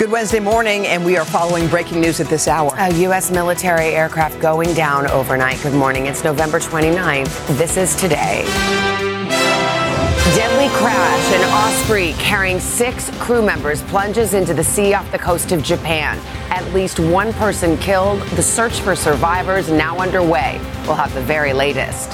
Good Wednesday morning, and we are following breaking news at this hour. A U.S. military aircraft going down overnight. Good morning. It's November 29th. This is today. Deadly crash. An Osprey carrying six crew members plunges into the sea off the coast of Japan. At least one person killed. The search for survivors now underway. We'll have the very latest.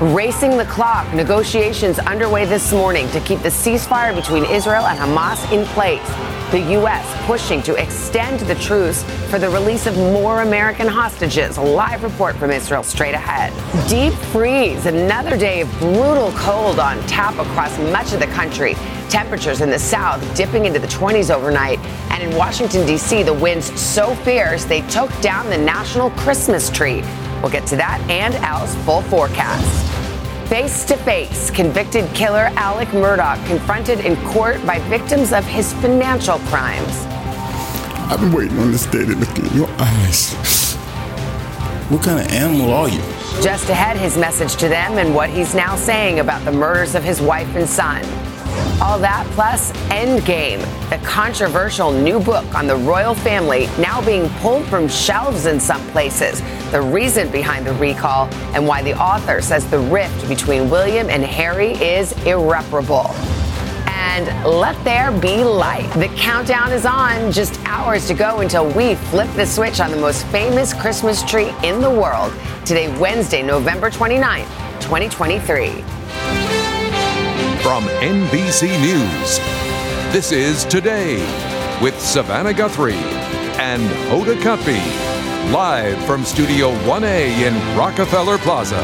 Racing the clock. Negotiations underway this morning to keep the ceasefire between Israel and Hamas in place. The U.S. pushing to extend the truce for the release of more American hostages. A live report from Israel straight ahead. Deep freeze. Another day of brutal cold on tap across much of the country. Temperatures in the south dipping into the 20s overnight. And in Washington, D.C., the winds so fierce they took down the national Christmas tree. We'll get to that and Al's full forecast. Face to face, convicted killer Alex Murdaugh confronted in court by victims of his financial crimes. I've been waiting on this day to look in your eyes. What kind of animal are you? Just ahead, his message to them and what he's now saying about the murders of his wife and son. All that plus Endgame, the controversial new book on the royal family now being pulled from shelves in some places. The reason behind the recall and why the author says the rift between William and Harry is irreparable. And let there be light. The countdown is on. Just hours to go until we flip the switch on the most famous Christmas tree in the world. Today, Wednesday, November 29th, 2023. From NBC News, this is Today with Savannah Guthrie and Hoda Kotb, live from Studio 1A in Rockefeller Plaza.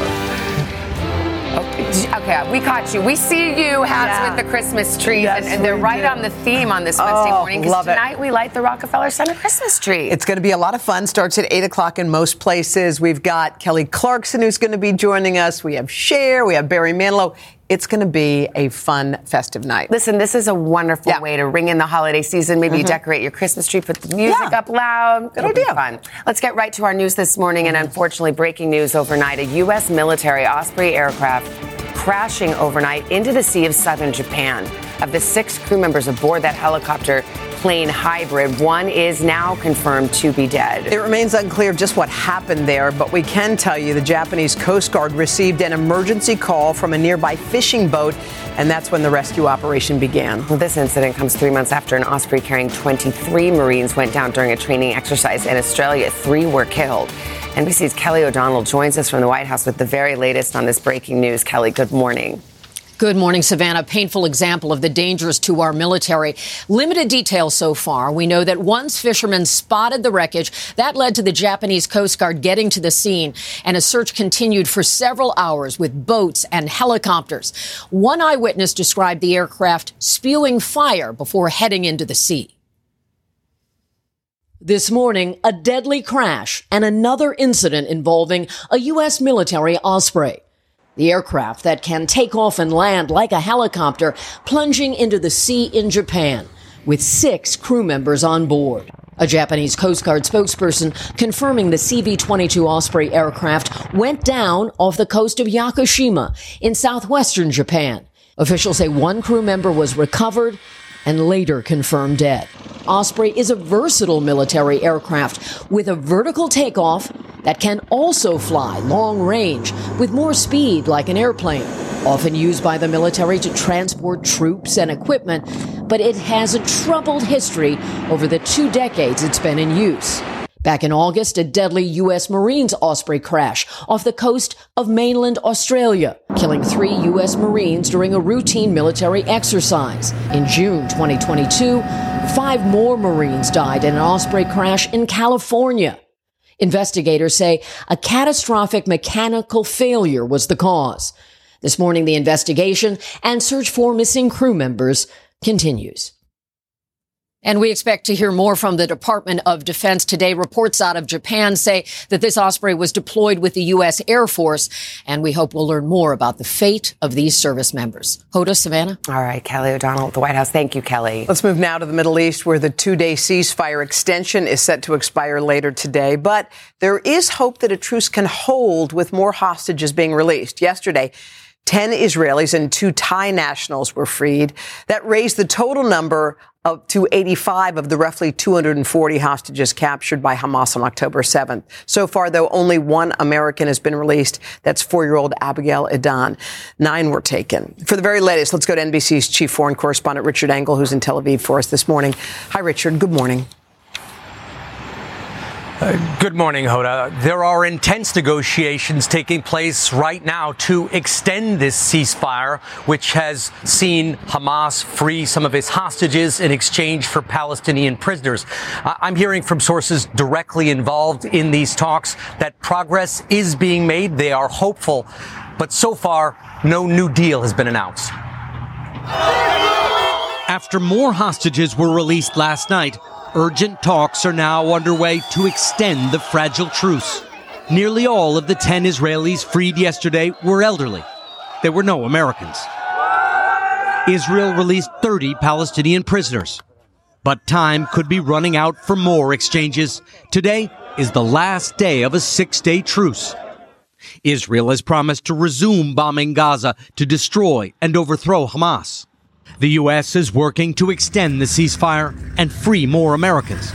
Okay, we caught you. We see you hats Yeah. with the Christmas trees, Yes, and, and they're right do. on the theme on this Wednesday Oh, morning. 'cause love it. tonight we light the Rockefeller Center Christmas tree. It's going to be a lot of fun. Starts at 8 o'clock in most places. We've got Kelly Clarkson who's going to be joining us. We have Cher. We have Barry Manilow. It's going to be a fun, festive night. Listen, this is a wonderful Yeah. way to ring in the holiday season. Maybe you mm-hmm. decorate your Christmas tree, put the music Yeah. up loud. Good It'll be idea. fun. Let's get right to our news this morning. And unfortunately, breaking news overnight: a U.S. military Osprey aircraft crashing overnight into the sea of southern Japan. Of the six crew members aboard that helicopter plane hybrid, one is now confirmed to be dead. It remains unclear just what happened there, but we can tell you the Japanese Coast Guard received an emergency call from a nearby fishing boat, and that's when the rescue operation began. Well, this incident comes three months after an Osprey carrying 23 Marines went down during a training exercise in Australia. Three were killed. NBC's Kelly O'Donnell joins us from the White House with the very latest on this breaking news. Kelly, good morning. Good morning, Savannah. Painful example of the dangers to our military. Limited details so far. We know that once fishermen spotted the wreckage, that led to the Japanese Coast Guard getting to the scene, and a search continued for several hours with boats and helicopters. One eyewitness described the aircraft spewing fire before heading into the sea. This morning, a deadly crash and another incident involving a U.S. military Osprey. The aircraft that can take off and land like a helicopter plunging into the sea in Japan with six crew members on board. A Japanese Coast Guard spokesperson confirming the CV-22 Osprey aircraft went down off the coast of Yakushima in southwestern Japan. Officials say one crew member was recovered and later confirmed dead. Osprey is a versatile military aircraft with a vertical takeoff that can also fly long range with more speed like an airplane. Often used by the military to transport troops and equipment, but it has a troubled history over the two decades it's been in use. Back in August, a deadly U.S. Marines Osprey crash off the coast of mainland Australia, killing three U.S. Marines during a routine military exercise. In June 2022, five more Marines died in an Osprey crash in California. Investigators say a catastrophic mechanical failure was the cause. This morning, the investigation and search for missing crew members continues. And we expect to hear more from the Department of Defense today. Reports out of Japan say that this Osprey was deployed with the U.S. Air Force, and we hope we'll learn more about the fate of these service members. Hoda, Savannah? All right, Kelly O'Donnell at the White House. Thank you, Kelly. Let's move now to the Middle East, where the two day ceasefire extension is set to expire later today. But there is hope that a truce can hold with more hostages being released. Yesterday, 10 Israelis and two Thai nationals were freed. That raised the total number to 85 of the roughly 240 hostages captured by Hamas on October 7th. So far, though, only one American has been released. That's four-year-old Abigail Edan. Nine were taken. For the very latest, let's go to NBC's chief foreign correspondent, Richard Engel, who's in Tel Aviv for us this morning. Hi, Richard. Good morning. Uh, good morning, Hoda. There are intense negotiations taking place right now to extend this ceasefire, which has seen Hamas free some of its hostages in exchange for Palestinian prisoners. I'm hearing from sources directly involved in these talks that progress is being made. They are hopeful, but so far, no new deal has been announced. After more hostages were released last night, Urgent talks are now underway to extend the fragile truce. Nearly all of the 10 Israelis freed yesterday were elderly. There were no Americans. Israel released 30 Palestinian prisoners. But time could be running out for more exchanges. Today is the last day of a six day truce. Israel has promised to resume bombing Gaza to destroy and overthrow Hamas. The U.S. is working to extend the ceasefire and free more Americans.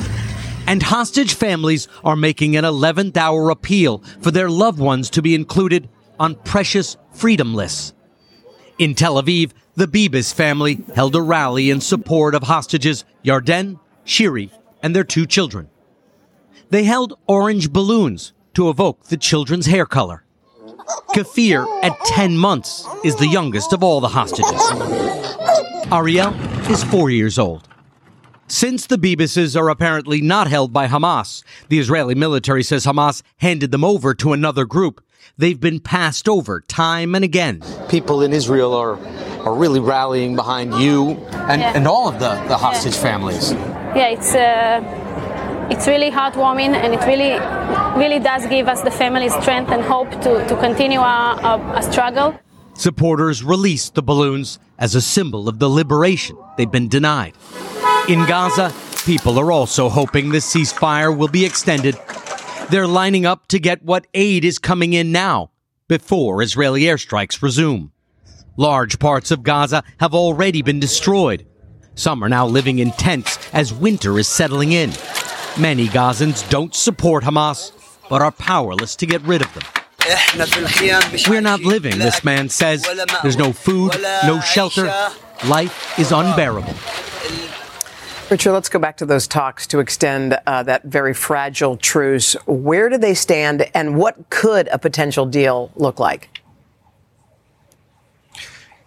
And hostage families are making an 11th hour appeal for their loved ones to be included on precious freedom lists. In Tel Aviv, the Bibas family held a rally in support of hostages Yarden, Shiri, and their two children. They held orange balloons to evoke the children's hair color. Kfir, at 10 months, is the youngest of all the hostages. Ariel is four years old. Since the Bibases are apparently not held by Hamas, the Israeli military says Hamas handed them over to another group. They've been passed over time and again. People in Israel are, are really rallying behind you and, yeah. and all of the, the hostage yeah. families. Yeah, it's, uh, it's really heartwarming and it really, really does give us the family strength and hope to, to continue our, our, our struggle. Supporters released the balloons as a symbol of the liberation they've been denied. In Gaza, people are also hoping the ceasefire will be extended. They're lining up to get what aid is coming in now before Israeli airstrikes resume. Large parts of Gaza have already been destroyed. Some are now living in tents as winter is settling in. Many Gazans don't support Hamas, but are powerless to get rid of them. We're not living, this man says. There's no food, no shelter. Life is unbearable. Richard, let's go back to those talks to extend uh, that very fragile truce. Where do they stand, and what could a potential deal look like?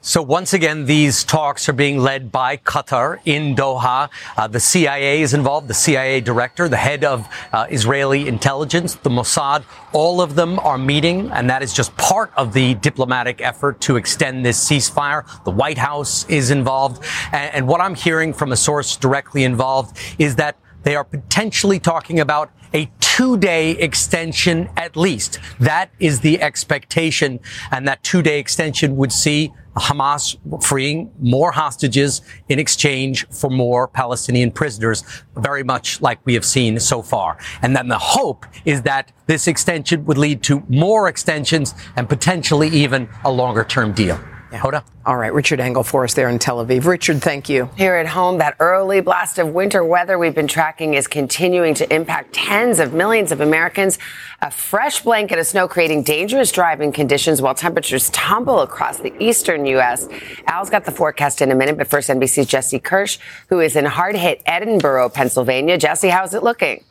So once again, these talks are being led by Qatar in Doha. Uh, the CIA is involved, the CIA director, the head of uh, Israeli intelligence, the Mossad. All of them are meeting, and that is just part of the diplomatic effort to extend this ceasefire. The White House is involved. And, and what I'm hearing from a source directly involved is that they are potentially talking about a two day extension at least. That is the expectation. And that two day extension would see Hamas freeing more hostages in exchange for more Palestinian prisoners, very much like we have seen so far. And then the hope is that this extension would lead to more extensions and potentially even a longer term deal. Yeah. Hoda? All right, Richard Engel for us there in Tel Aviv. Richard, thank you. Here at home, that early blast of winter weather we've been tracking is continuing to impact tens of millions of Americans. A fresh blanket of snow creating dangerous driving conditions while temperatures tumble across the eastern U.S. Al's got the forecast in a minute, but first, NBC's Jesse Kirsch, who is in hard hit Edinboro, Pennsylvania. Jesse, how's it looking?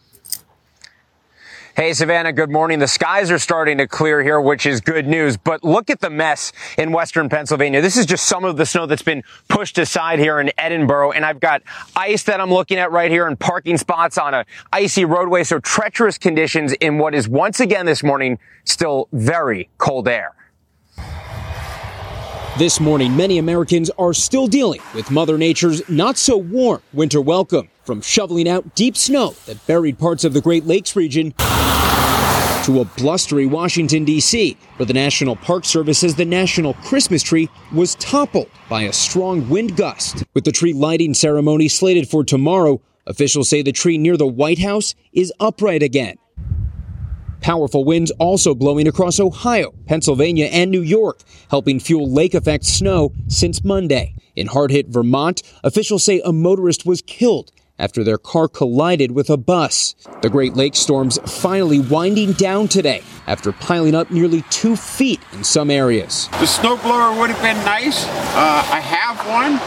Hey, Savannah, good morning. The skies are starting to clear here, which is good news. But look at the mess in western Pennsylvania. This is just some of the snow that's been pushed aside here in Edinboro, And I've got ice that I'm looking at right here in parking spots on a icy roadway. So treacherous conditions in what is once again this morning still very cold air. This morning, many Americans are still dealing with Mother Nature's not so warm winter welcome, from shoveling out deep snow that buried parts of the Great Lakes region to a blustery Washington, D.C., where the National Park Service says the national Christmas tree was toppled by a strong wind gust. With the tree lighting ceremony slated for tomorrow, officials say the tree near the White House is upright again. Powerful winds also blowing across Ohio, Pennsylvania, and New York, helping fuel lake effect snow since Monday. In hard hit Vermont, officials say a motorist was killed after their car collided with a bus. The Great Lakes storms finally winding down today after piling up nearly two feet in some areas. The snowblower would have been nice. Uh, I have one,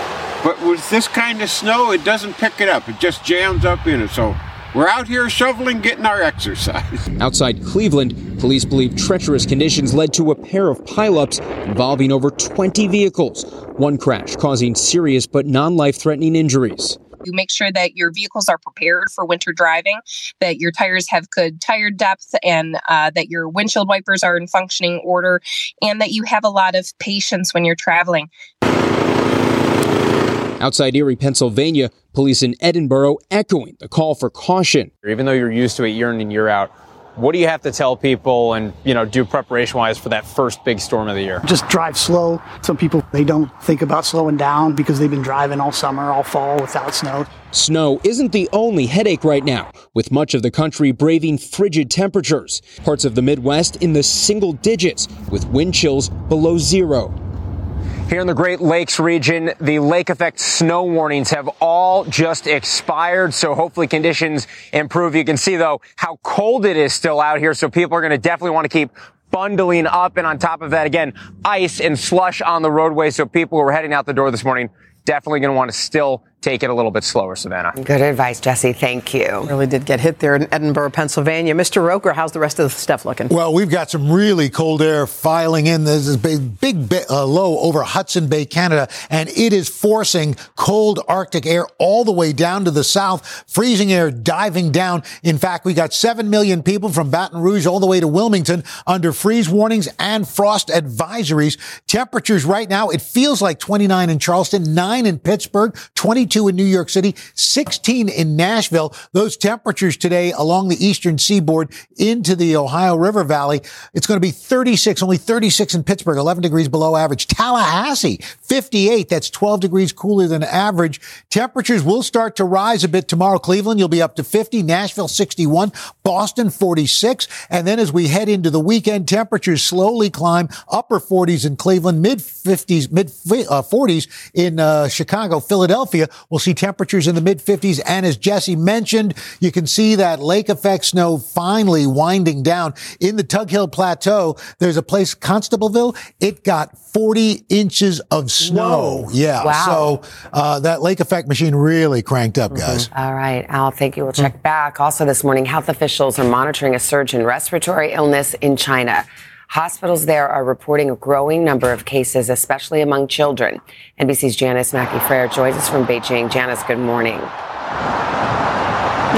but with this kind of snow, it doesn't pick it up. It just jams up in it. So we're out here shoveling, getting our exercise. Outside Cleveland, police believe treacherous conditions led to a pair of pileups involving over 20 vehicles. One crash causing serious but non life threatening injuries. You make sure that your vehicles are prepared for winter driving, that your tires have good tire depth, and uh, that your windshield wipers are in functioning order, and that you have a lot of patience when you're traveling. Outside Erie, Pennsylvania, police in Edinboro echoing the call for caution. Even though you're used to it year in and year out, what do you have to tell people and, you know, do preparation wise for that first big storm of the year? Just drive slow. Some people, they don't think about slowing down because they've been driving all summer, all fall without snow. Snow isn't the only headache right now, with much of the country braving frigid temperatures. Parts of the Midwest in the single digits, with wind chills below zero. Here in the Great Lakes region, the lake effect snow warnings have all just expired, so hopefully conditions improve. You can see, though, how cold it is still out here, so people are going to definitely want to keep bundling up. And on top of that, again, ice and slush on the roadway, so people who are heading out the door this morning definitely going to want to still take it a little bit slower, Savannah. Good advice, Jesse. Thank you. Really did get hit there in Edinboro, Pennsylvania. Mr. Roker, how's the rest of the stuff looking? Well, we've got some really cold air filing in. There's this big, big uh, low over Hudson Bay, Canada, and it is forcing cold Arctic air all the way down to the south, freezing air diving down. In fact, we got 7 million people from Baton Rouge all the way to Wilmington under freeze warnings and frost advisories. Temperatures right now, it feels like 29 in Charleston, 9 in Pittsburgh, 22 in New York City, 16 in Nashville. Those temperatures today along the eastern seaboard into the Ohio River Valley. It's going to be 36, only 36 in Pittsburgh, 11 degrees below average. Tallahassee, 58. That's 12 degrees cooler than average. Temperatures will start to rise a bit tomorrow. Cleveland, you'll be up to 50. Nashville, 61. Boston, 46. And then as we head into the weekend, temperatures slowly climb upper 40s in Cleveland, mid 50s, mid 40s in uh, Chicago, Philadelphia. We'll see temperatures in the mid 50s. And as Jesse mentioned, you can see that lake effect snow finally winding down in the Tug Hill Plateau. There's a place, Constableville. It got 40 inches of snow. Whoa. Yeah. Wow. So uh, that lake effect machine really cranked up, guys. All right, Al, thank you. We'll check back. Also this morning, health officials are monitoring a surge in respiratory illness in China. Hospitals there are reporting a growing number of cases, especially among children. NBC's Janice Mackey Frayer joins us from Beijing. Janice, good morning.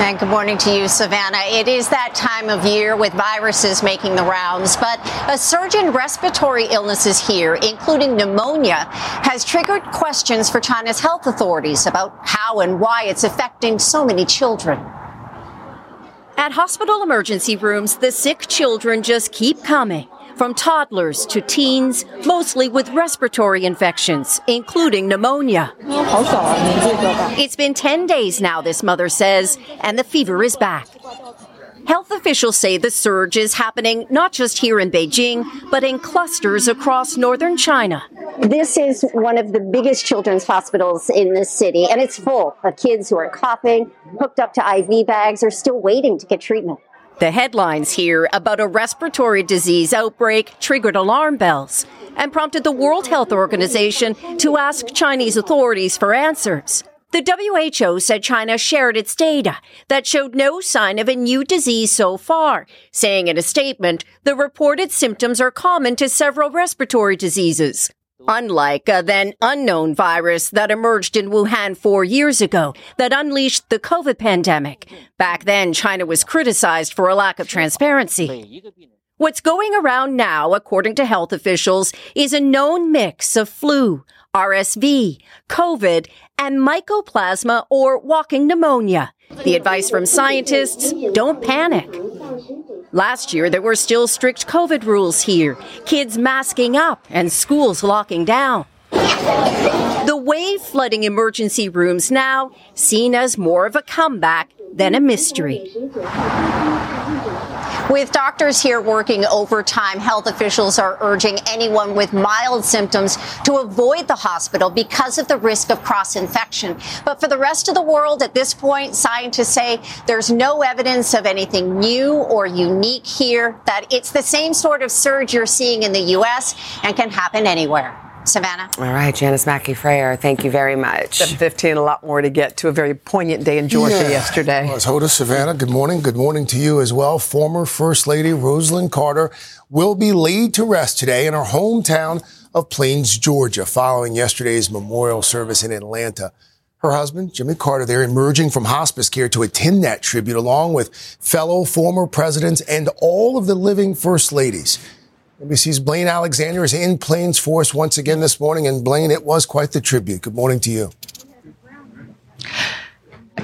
And good morning to you, Savannah. It is that time of year with viruses making the rounds, but a surge in respiratory illnesses here, including pneumonia, has triggered questions for China's health authorities about how and why it's affecting so many children. At hospital emergency rooms, the sick children just keep coming. From toddlers to teens, mostly with respiratory infections, including pneumonia. It's been 10 days now, this mother says, and the fever is back. Health officials say the surge is happening not just here in Beijing, but in clusters across northern China. This is one of the biggest children's hospitals in this city, and it's full of kids who are coughing, hooked up to IV bags, or still waiting to get treatment. The headlines here about a respiratory disease outbreak triggered alarm bells and prompted the World Health Organization to ask Chinese authorities for answers. The WHO said China shared its data that showed no sign of a new disease so far, saying in a statement, the reported symptoms are common to several respiratory diseases. Unlike a then unknown virus that emerged in Wuhan four years ago that unleashed the COVID pandemic. Back then, China was criticized for a lack of transparency. What's going around now, according to health officials, is a known mix of flu, RSV, COVID, and mycoplasma or walking pneumonia. The advice from scientists, don't panic. Last year, there were still strict COVID rules here, kids masking up and schools locking down. Wave flooding emergency rooms now seen as more of a comeback than a mystery. With doctors here working overtime, health officials are urging anyone with mild symptoms to avoid the hospital because of the risk of cross infection. But for the rest of the world, at this point, scientists say there's no evidence of anything new or unique here, that it's the same sort of surge you're seeing in the U.S. and can happen anywhere. Savannah. All right, Janice Mackey Frayer, thank you very much. 715, a lot more to get to. A very poignant day in Georgia Yeah. yesterday. Well, Hoda, Savannah, good morning. Good morning to you as well. Former First Lady Rosalynn Carter will be laid to rest today in her hometown of Plains, Georgia, following yesterday's memorial service in Atlanta. Her husband, Jimmy Carter, there emerging from hospice care to attend that tribute along with fellow former presidents and all of the living first ladies. NBC's Blaine Alexander is in Plains Force once again this morning. And Blaine, it was quite the tribute. Good morning to you.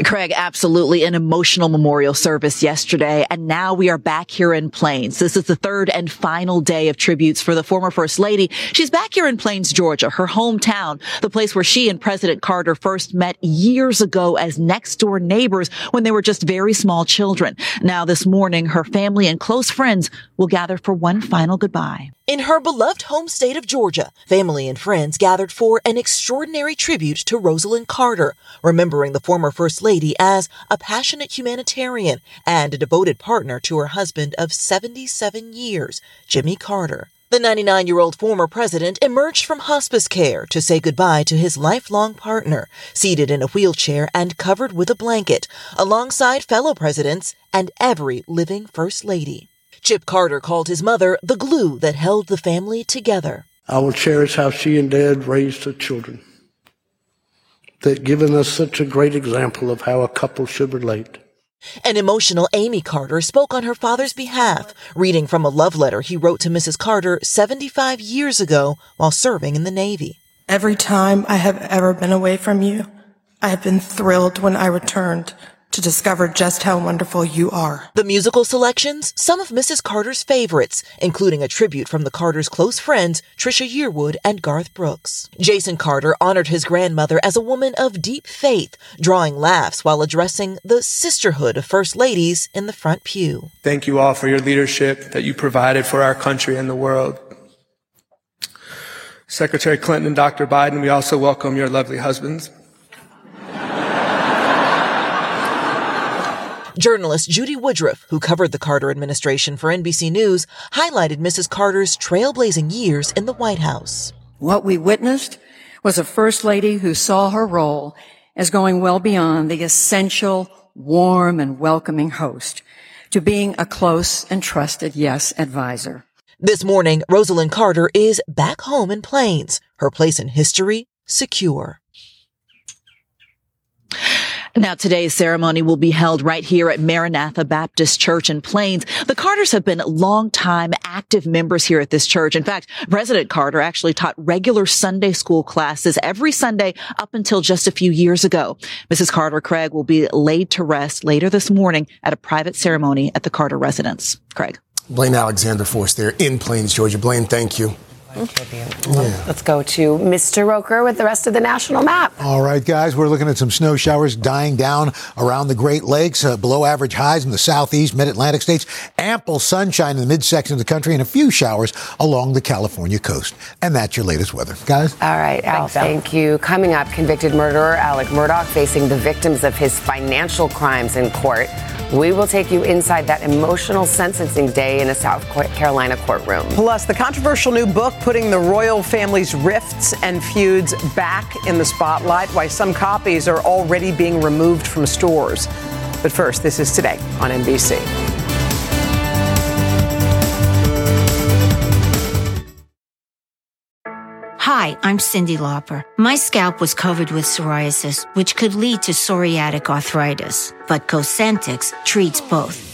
Craig, absolutely an emotional memorial service yesterday. And now we are back here in Plains. This is the third and final day of tributes for the former First Lady. She's back here in Plains, Georgia, her hometown, the place where she and President Carter first met years ago as next door neighbors when they were just very small children. Now this morning, her family and close friends will gather for one final goodbye. In her beloved home state of Georgia, family and friends gathered for an extraordinary tribute to Rosalynn Carter, remembering the former First Lady as a passionate humanitarian and a devoted partner to her husband of 77 years, Jimmy Carter. The 99 year old former president emerged from hospice care to say goodbye to his lifelong partner, seated in a wheelchair and covered with a blanket, alongside fellow presidents and every living First Lady. Chip Carter called his mother the glue that held the family together. I will cherish how she and Dad raised their children. They've given us such a great example of how a couple should relate. An emotional Amy Carter spoke on her father's behalf, reading from a love letter he wrote to Mrs. Carter 75 years ago while serving in the Navy. Every time I have ever been away from you, I have been thrilled when I returned to discover just how wonderful you are. The musical selections, some of Mrs. Carter's favorites, including a tribute from the Carters' close friends, Trisha Yearwood and Garth Brooks. Jason Carter honored his grandmother as a woman of deep faith, drawing laughs while addressing the sisterhood of First Ladies in the front pew. Thank you all for your leadership that you provided for our country and the world. Secretary Clinton and Dr. Biden, we also welcome your lovely husbands. Journalist Judy Woodruff, who covered the Carter administration for NBC News, highlighted Mrs. Carter's trailblazing years in the White House. What we witnessed was a first lady who saw her role as going well beyond the essential, warm and welcoming host to being a close and trusted yes advisor. This morning, Rosalynn Carter is back home in Plains, her place in history secure. Now today's ceremony will be held right here at Maranatha Baptist Church in Plains. The Carters have been longtime active members here at this church. In fact, President Carter actually taught regular Sunday school classes every Sunday up until just a few years ago. Mrs. Carter Craig will be laid to rest later this morning at a private ceremony at the Carter residence. Craig. Blaine Alexander for us there in Plains, Georgia. Blaine, thank you. Let's go to Mr. Roker with the rest of the national map. All right, guys, we're looking at some snow showers dying down around the Great Lakes, uh, below average highs in the southeast, mid Atlantic states, ample sunshine in the midsection of the country, and a few showers along the California coast. And that's your latest weather. Guys? All right, Al, thank you. Coming up, convicted murderer Alex Murdaugh facing the victims of his financial crimes in court. We will take you inside that emotional sentencing day in a South Carolina courtroom. Plus, the controversial new book putting the royal family's rifts and feuds back in the spotlight, why some copies are already being removed from stores. But first, this is today on NBC. Hi, I'm Cyndi Lauper. My scalp was covered with psoriasis, which could lead to psoriatic arthritis, but Cosentyx treats both.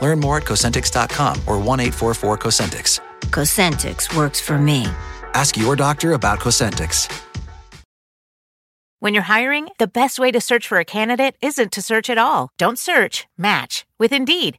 Learn more at Cosentyx.com or 1 844 Cosentyx. Cosentix works for me. Ask your doctor about Cosentyx. When you're hiring, the best way to search for a candidate isn't to search at all. Don't search, match with Indeed.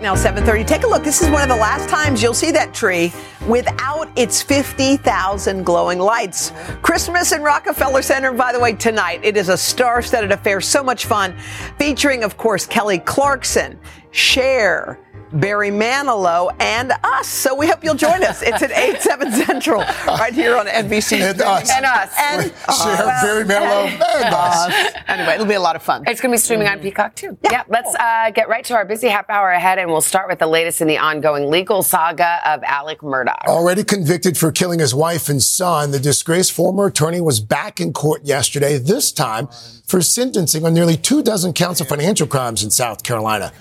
Now, 7:30. Take a look. This is one of the last times you'll see that tree without its 50,000 glowing lights. Christmas in Rockefeller Center. By the way, tonight it is a star-studded affair. So much fun, featuring, of course, Kelly Clarkson, Cher. Barry Manilow, and us. So we hope you'll join us. It's at 8, 7 Central, right here on NBC. And us. And us. And Cher, Barry Manilow, and us. Anyway, it'll be a lot of fun. It's going to be streaming on Peacock too. Yeah. let's uh, get right to our busy half hour ahead, and we'll start with the latest in the ongoing legal saga of Alex Murdaugh. Already convicted for killing his wife and son, the disgraced former attorney was back in court yesterday, this time for sentencing on nearly two dozen counts of financial crimes in South Carolina.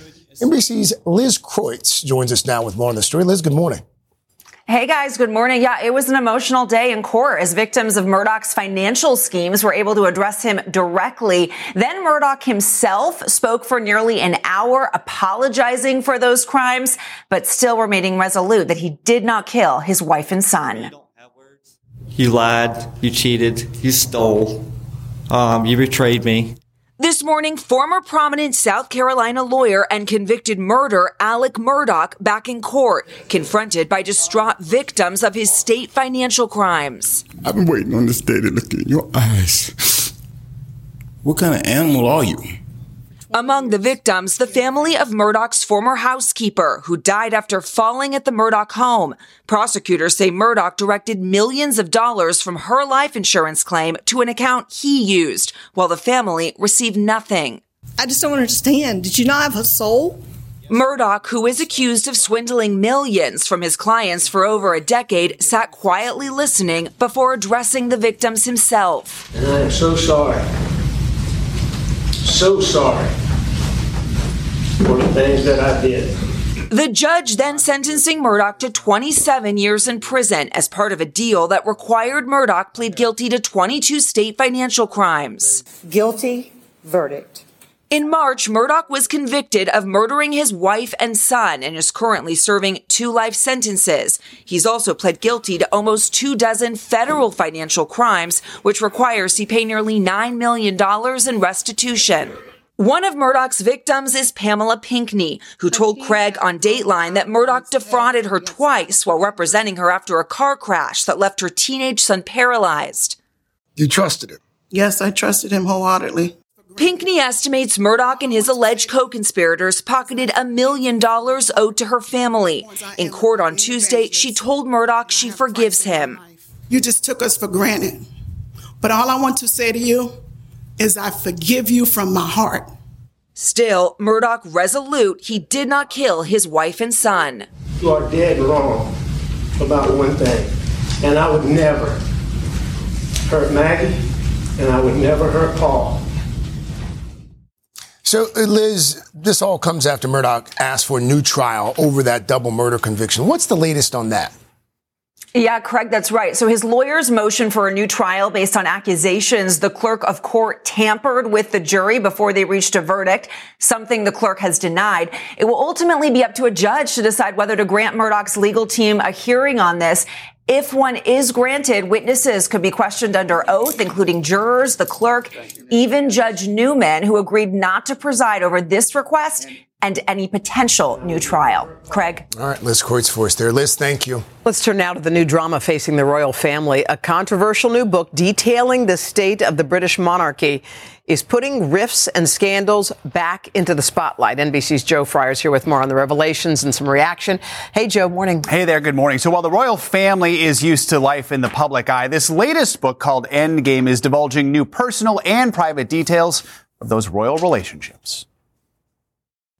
NBC's Liz Kreutz joins us now with more on the story. Liz, good morning. Hey guys, good morning. Yeah, it was an emotional day in court as victims of Murdaugh's financial schemes were able to address him directly. Then Murdaugh himself spoke for nearly an hour apologizing for those crimes, but still remaining resolute that he did not kill his wife and son. You lied, you cheated, you stole, um, you betrayed me. This morning, former prominent South Carolina lawyer and convicted murderer Alex Murdaugh back in court, confronted by distraught victims of his state financial crimes. I've been waiting on this day to look in your eyes. What kind of animal are you? Among the victims, the family of Murdaugh's former housekeeper, who died after falling at the Murdaugh home. Prosecutors say Murdaugh directed millions of dollars from her life insurance claim to an account he used, while the family received nothing. I just don't understand. Did you not have a soul? Murdaugh, who is accused of swindling millions from his clients for over a decade, sat quietly listening before addressing the victims himself. And I am so sorry. So sorry for the things that I did. The judge then sentencing Murdaugh to 27 years in prison as part of a deal that required Murdaugh plead guilty to 22 state financial crimes. Guilty verdict. In March, Murdaugh was convicted of murdering his wife and son and is currently serving two life sentences. He's also pled guilty to almost two dozen federal financial crimes, which requires he pay nearly $9 million in restitution. One of Murdaugh's victims is Pamela Pinkney, who told Craig on Dateline that Murdaugh defrauded her twice while representing her after a car crash that left her teenage son paralyzed. You trusted him? Yes, I trusted him wholeheartedly. Pinkney estimates Murdaugh and his alleged co-conspirators pocketed a million dollars owed to her family. In court on Tuesday, she told Murdaugh she forgives him. You just took us for granted. But all I want to say to you is I forgive you from my heart. Still, Murdaugh resolute he did not kill his wife and son. You are dead wrong about one thing. And I would never hurt Maggie, and I would never hurt Paul. So, uh, Liz, this all comes after Murdaugh asked for a new trial over that double murder conviction. What's the latest on that? Yeah, Craig, that's right. So his lawyer's motion for a new trial based on accusations the clerk of court tampered with the jury before they reached a verdict, something the clerk has denied. It will ultimately be up to a judge to decide whether to grant Murdaugh's legal team a hearing on this. If one is granted, witnesses could be questioned under oath, including jurors, the clerk, even Judge Newman, who agreed not to preside over this request and any potential new trial. Craig? All right, Liz Kreutz for us there. Liz, thank you. Let's turn now to the new drama facing the royal family. A controversial new book detailing the state of the British monarchy is putting rifts and scandals back into the spotlight. NBC's Joe Fryer is here with more on the revelations and some reaction. Hey, Joe, morning. Hey there, good morning. So while the royal family is used to life in the public eye, this latest book called Endgame is divulging new personal and private details of those royal relationships.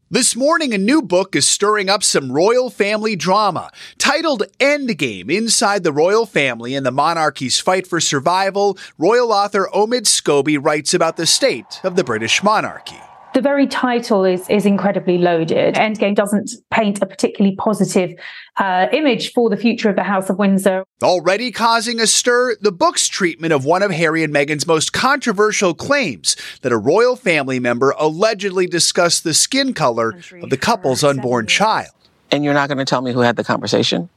This morning, a new book is stirring up some royal family drama. Titled Endgame Inside the Royal Family and the Monarchy's Fight for Survival, royal author Omid Scobie writes about the state of the British monarchy. The very title is, is incredibly loaded. Endgame doesn't paint a particularly positive uh, image for the future of the House of Windsor. Already causing a stir, the book's treatment of one of Harry and Meghan's most controversial claims that a royal family member allegedly discussed the skin color of the couple's unborn child. And you're not going to tell me who had the conversation?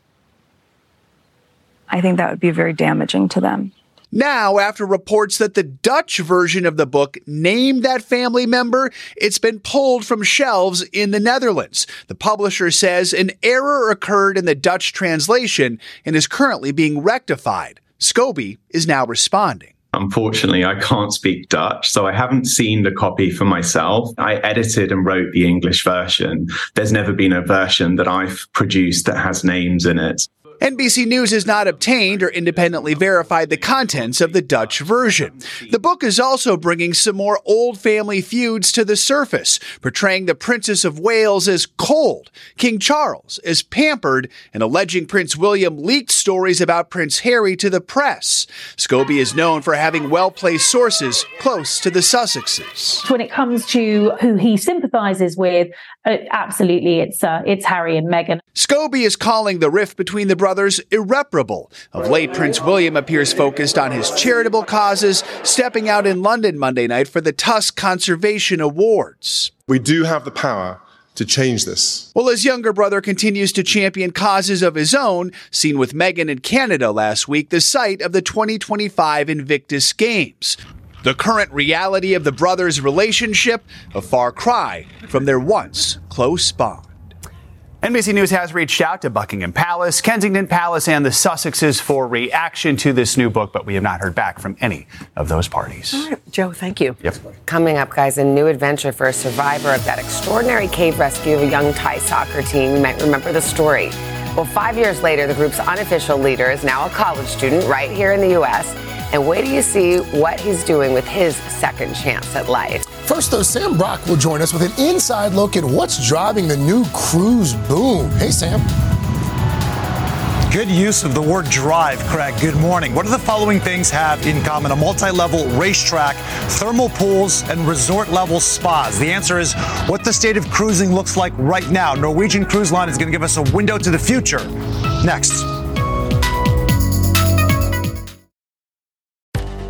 I think that would be very damaging to them. Now, after reports that the Dutch version of the book named that family member, it's been pulled from shelves in the Netherlands. The publisher says an error occurred in the Dutch translation and is currently being rectified. Scobie is now responding. Unfortunately, I can't speak Dutch, so I haven't seen the copy for myself. I edited and wrote the English version. There's never been a version that I've produced that has names in it. NBC News has not obtained or independently verified the contents of the Dutch version. The book is also bringing some more old family feuds to the surface, portraying the Princess of Wales as cold, King Charles as pampered, and alleging Prince William leaked stories about Prince Harry to the press. Scobie is known for having well placed sources close to the Sussexes. When it comes to who he sympathises with, uh, absolutely, it's uh, it's Harry and Meghan. Scobie is calling the rift between the brothers irreparable. Of late, Prince William appears focused on his charitable causes, stepping out in London Monday night for the Tusk Conservation Awards. We do have the power to change this. Well, his younger brother continues to champion causes of his own, seen with Meghan in Canada last week, the site of the 2025 Invictus Games. The current reality of the brothers' relationship, a far cry from their once close bond. NBC News has reached out to Buckingham Palace, Kensington Palace, and the Sussexes for reaction to this new book, but we have not heard back from any of those parties. Joe, thank you. Yep. Coming up, guys, a new adventure for a survivor of that extraordinary cave rescue of a young Thai soccer team. You might remember the story. Well, five years later, the group's unofficial leader is now a college student right here in the U.S. And wait till you see what he's doing with his second chance at life. First, though, Sam Brock will join us with an inside look at what's driving the new cruise boom. Hey, Sam. Good use of the word drive, Craig. Good morning. What do the following things have in common? A multi level racetrack, thermal pools, and resort level spas. The answer is what the state of cruising looks like right now. Norwegian Cruise Line is going to give us a window to the future. Next.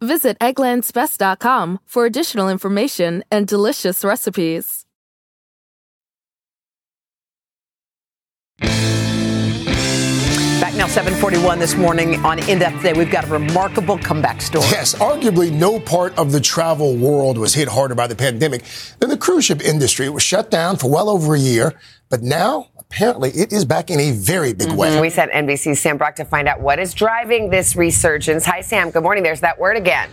Visit egglandsbest.com for additional information and delicious recipes. Back now, 741 this morning on In Depth Today. We've got a remarkable comeback story. Yes, arguably no part of the travel world was hit harder by the pandemic than the cruise ship industry. It was shut down for well over a year, but now apparently it is back in a very big way. Mm-hmm. We sent NBC's Sam Brock to find out what is driving this resurgence. Hi, Sam. Good morning. There's that word again.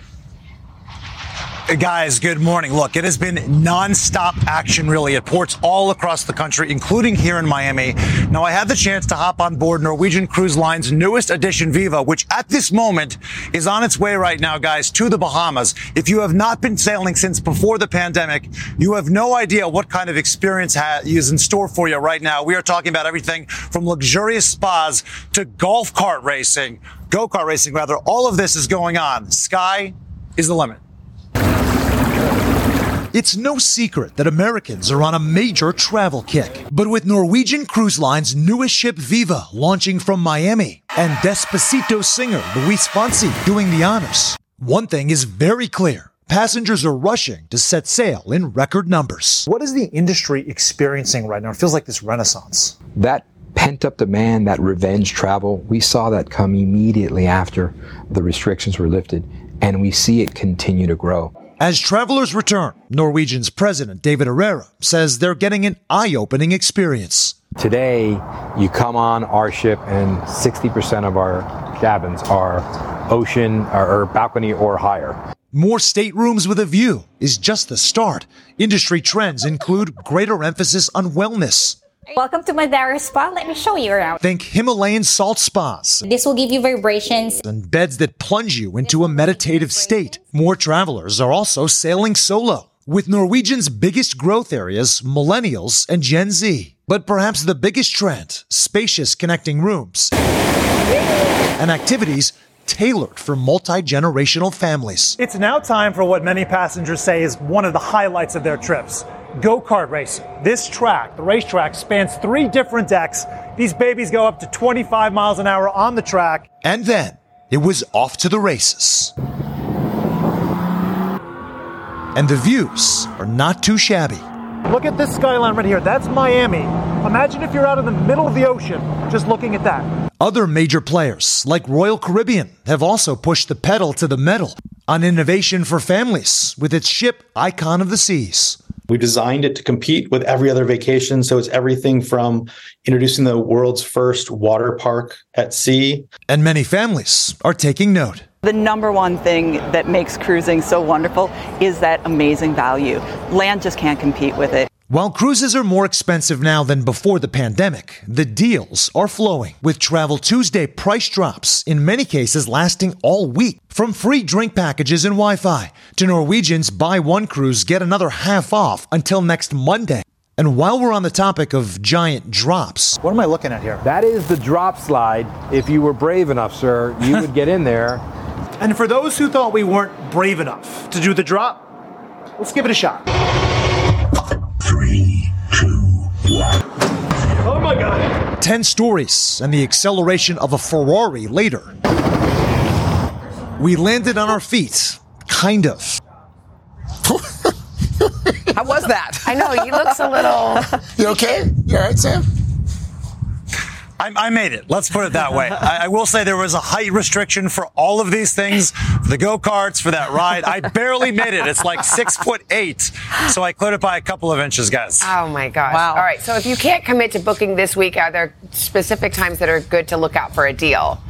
Guys, good morning. Look, it has been nonstop action really at ports all across the country, including here in Miami. Now, I had the chance to hop on board Norwegian Cruise Line's newest edition, Viva, which at this moment is on its way right now, guys, to the Bahamas. If you have not been sailing since before the pandemic, you have no idea what kind of experience ha- is in store for you right now. We are talking about everything from luxurious spas to golf cart racing, go-kart racing, rather. All of this is going on. Sky is the limit. It's no secret that Americans are on a major travel kick. But with Norwegian Cruise Line's newest ship Viva launching from Miami and Despacito singer Luis Fonsi doing the honors, one thing is very clear. Passengers are rushing to set sail in record numbers. What is the industry experiencing right now? It feels like this renaissance. That pent up demand, that revenge travel, we saw that come immediately after the restrictions were lifted, and we see it continue to grow. As travelers return, Norwegian's president David Herrera says they're getting an eye opening experience. Today, you come on our ship, and 60% of our cabins are ocean or balcony or higher. More staterooms with a view is just the start. Industry trends include greater emphasis on wellness. Welcome to Mandara Spa. Let me show you around. Think Himalayan salt spas This will give you vibrations. and beds that plunge you into a meditative state. More travelers are also sailing solo, with Norwegian's biggest growth areas millennials and Gen Z. But perhaps the biggest trend spacious connecting rooms and activities tailored for multi generational families. It's now time for what many passengers say is one of the highlights of their trips go kart racing. This track, the racetrack, spans three different decks. These babies go up to 25 miles an hour on the track. And then it was off to the races. And the views are not too shabby. Look at this skyline right here. That's Miami. Imagine if you're out in the middle of the ocean just looking at that. Other major players, like Royal Caribbean, have also pushed the pedal to the metal on innovation for families with its ship Icon of the Seas. We designed it to compete with every other vacation. So it's everything from introducing the world's first water park at sea. And many families are taking note. The number one thing that makes cruising so wonderful is that amazing value. Land just can't compete with it. While cruises are more expensive now than before the pandemic, the deals are flowing, with Travel Tuesday price drops, in many cases lasting all week. From free drink packages and Wi Fi to Norwegian's buy one cruise, get another half off until next Monday. And while we're on the topic of giant drops, what am I looking at here? That is the drop slide. If you were brave enough, sir, you would get in there. And for those who thought we weren't brave enough to do the drop, let's give it a shot. Three, two, one. Oh my God. 10 stories and the acceleration of a Ferrari later. We landed on our feet, kind of. How was that? I know, he looks a little. You okay? You all right, Sam? I, I made it. Let's put it that way. I, I will say there was a height restriction for all of these things. For the go karts, for that ride, I barely made it. It's like six foot eight, so I cleared it by a couple of inches, guys. Oh my gosh. Wow. All right. So if you can't commit to booking this week, are there specific times that are good to look out for a deal?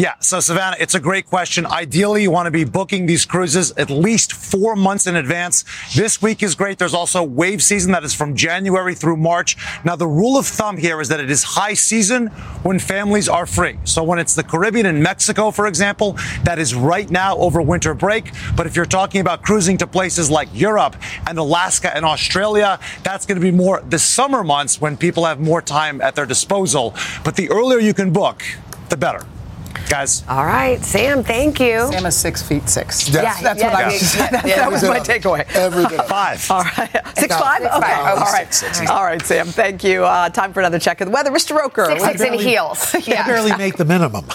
Yeah, so Savannah, it's a great question. Ideally, you want to be booking these cruises at least four months in advance. This week is great. There's also wave season that is from January through March. Now, the rule of thumb here is that it is high season when families are free. So when it's the Caribbean and Mexico, for example, that is right now over winter break. But if you're talking about cruising to places like Europe and Alaska and Australia, that's going to be more the summer months when people have more time at their disposal. But the earlier you can book, the better. Guys. All right, Sam, thank you. Sam is six feet six. That's- That's, yeah, what I yeah, was. yeah, that, that was my takeaway. Every. Five. All right, six No, five. six okay, five. all right, Six, six. all right, Sam. Thank you. Uh, time for another check of the weather, Mr. Roker. Six, what- six in heels. I Yeah. barely make the minimum.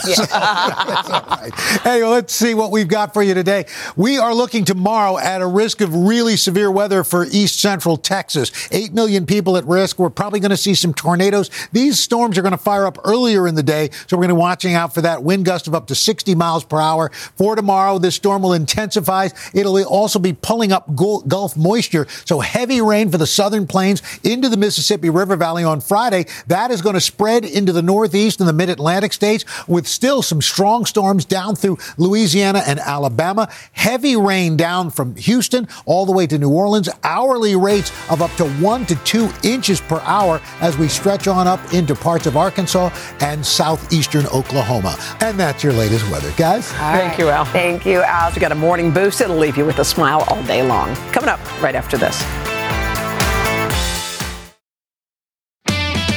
Anyway, let's see what we've got for you today. We are looking tomorrow at a risk of really severe weather for east central Texas. Eight million people at risk. We're probably going to see some tornadoes. These storms are going to fire up earlier in the day, so we're going to be watching out for that wind gust of up to 60 miles per hour. For tomorrow, this storm will intensify. It'll also be pulling up Gulf moisture, so heavy rain for the southern plains into the Mississippi River Valley on Friday. That is going to spread into the northeast and the mid-Atlantic states with still some strong storms down through Louisiana and Alabama. Heavy rain down from Houston all the way to New Orleans. Hourly rates of up to one to two inches per hour as we stretch on up into parts of Arkansas and southeastern Oklahoma. And that's your latest weather, guys. Thank you, Al. Thank you, Al. We got a morning boost. It'll leave you with a smile all day long. Coming up right after this.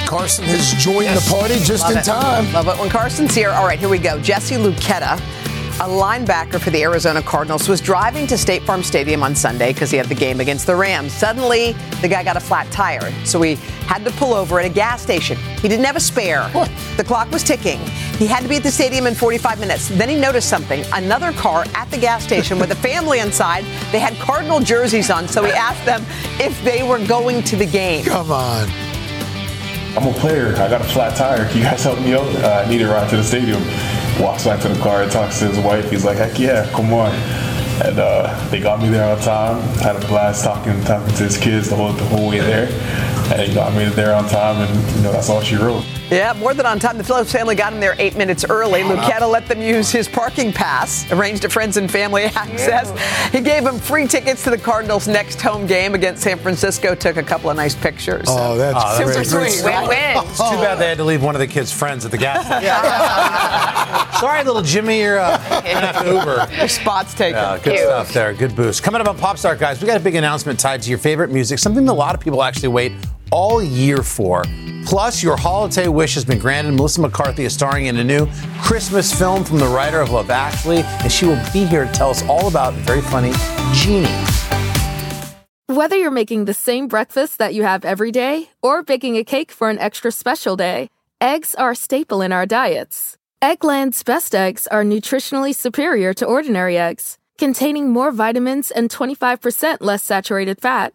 Carson has joined the party just Love in it. time. Love it when Carson's here. All right, here we go. Jesse Luketa, a linebacker for the Arizona Cardinals, was driving to State Farm Stadium on Sunday because he had the game against the Rams. Suddenly, the guy got a flat tire, so he had to pull over at a gas station. He didn't have a spare. The clock was ticking. He had to be at the stadium in 45 minutes. Then he noticed something another car at the gas station with a family inside. They had Cardinal jerseys on, so he asked them if they were going to the game. Come on. I'm a player. I got a flat tire. Can you guys help me out? Uh, I need a ride to the stadium. Walks back to the car talks to his wife. He's like, heck yeah, come on. And uh, they got me there on time. Had a blast talking, talking to his kids the whole, the whole way there. And he got me there on time, and you know that's all she wrote. Yeah, more than on time. The Phillips family got him there eight minutes early. Luketa let them use his parking pass, arranged a friends and family access. He gave them free tickets to the Cardinals' next home game against San Francisco. Took a couple of nice pictures. Oh, that's Oh, that's super great. sweet. Win-win. It's too bad they had to leave one of the kids' friends at the gas station. Sorry, little Jimmy, you're uh, gonna have to Uber. Your spots taken. Yeah, good stuff there. Good boost. Coming up on Pop Start, guys, we got a big announcement tied to your favorite music, something that a lot of people actually wait all year for. Plus, your holiday wish has been granted. Melissa McCarthy is starring in a new Christmas film from the writer of Love Actually, and she will be here to tell us all about the very funny Genie. Whether you're making the same breakfast that you have every day or baking a cake for an extra special day, eggs are a staple in our diets. Eggland's best eggs are nutritionally superior to ordinary eggs, containing more vitamins and 25% less saturated fat.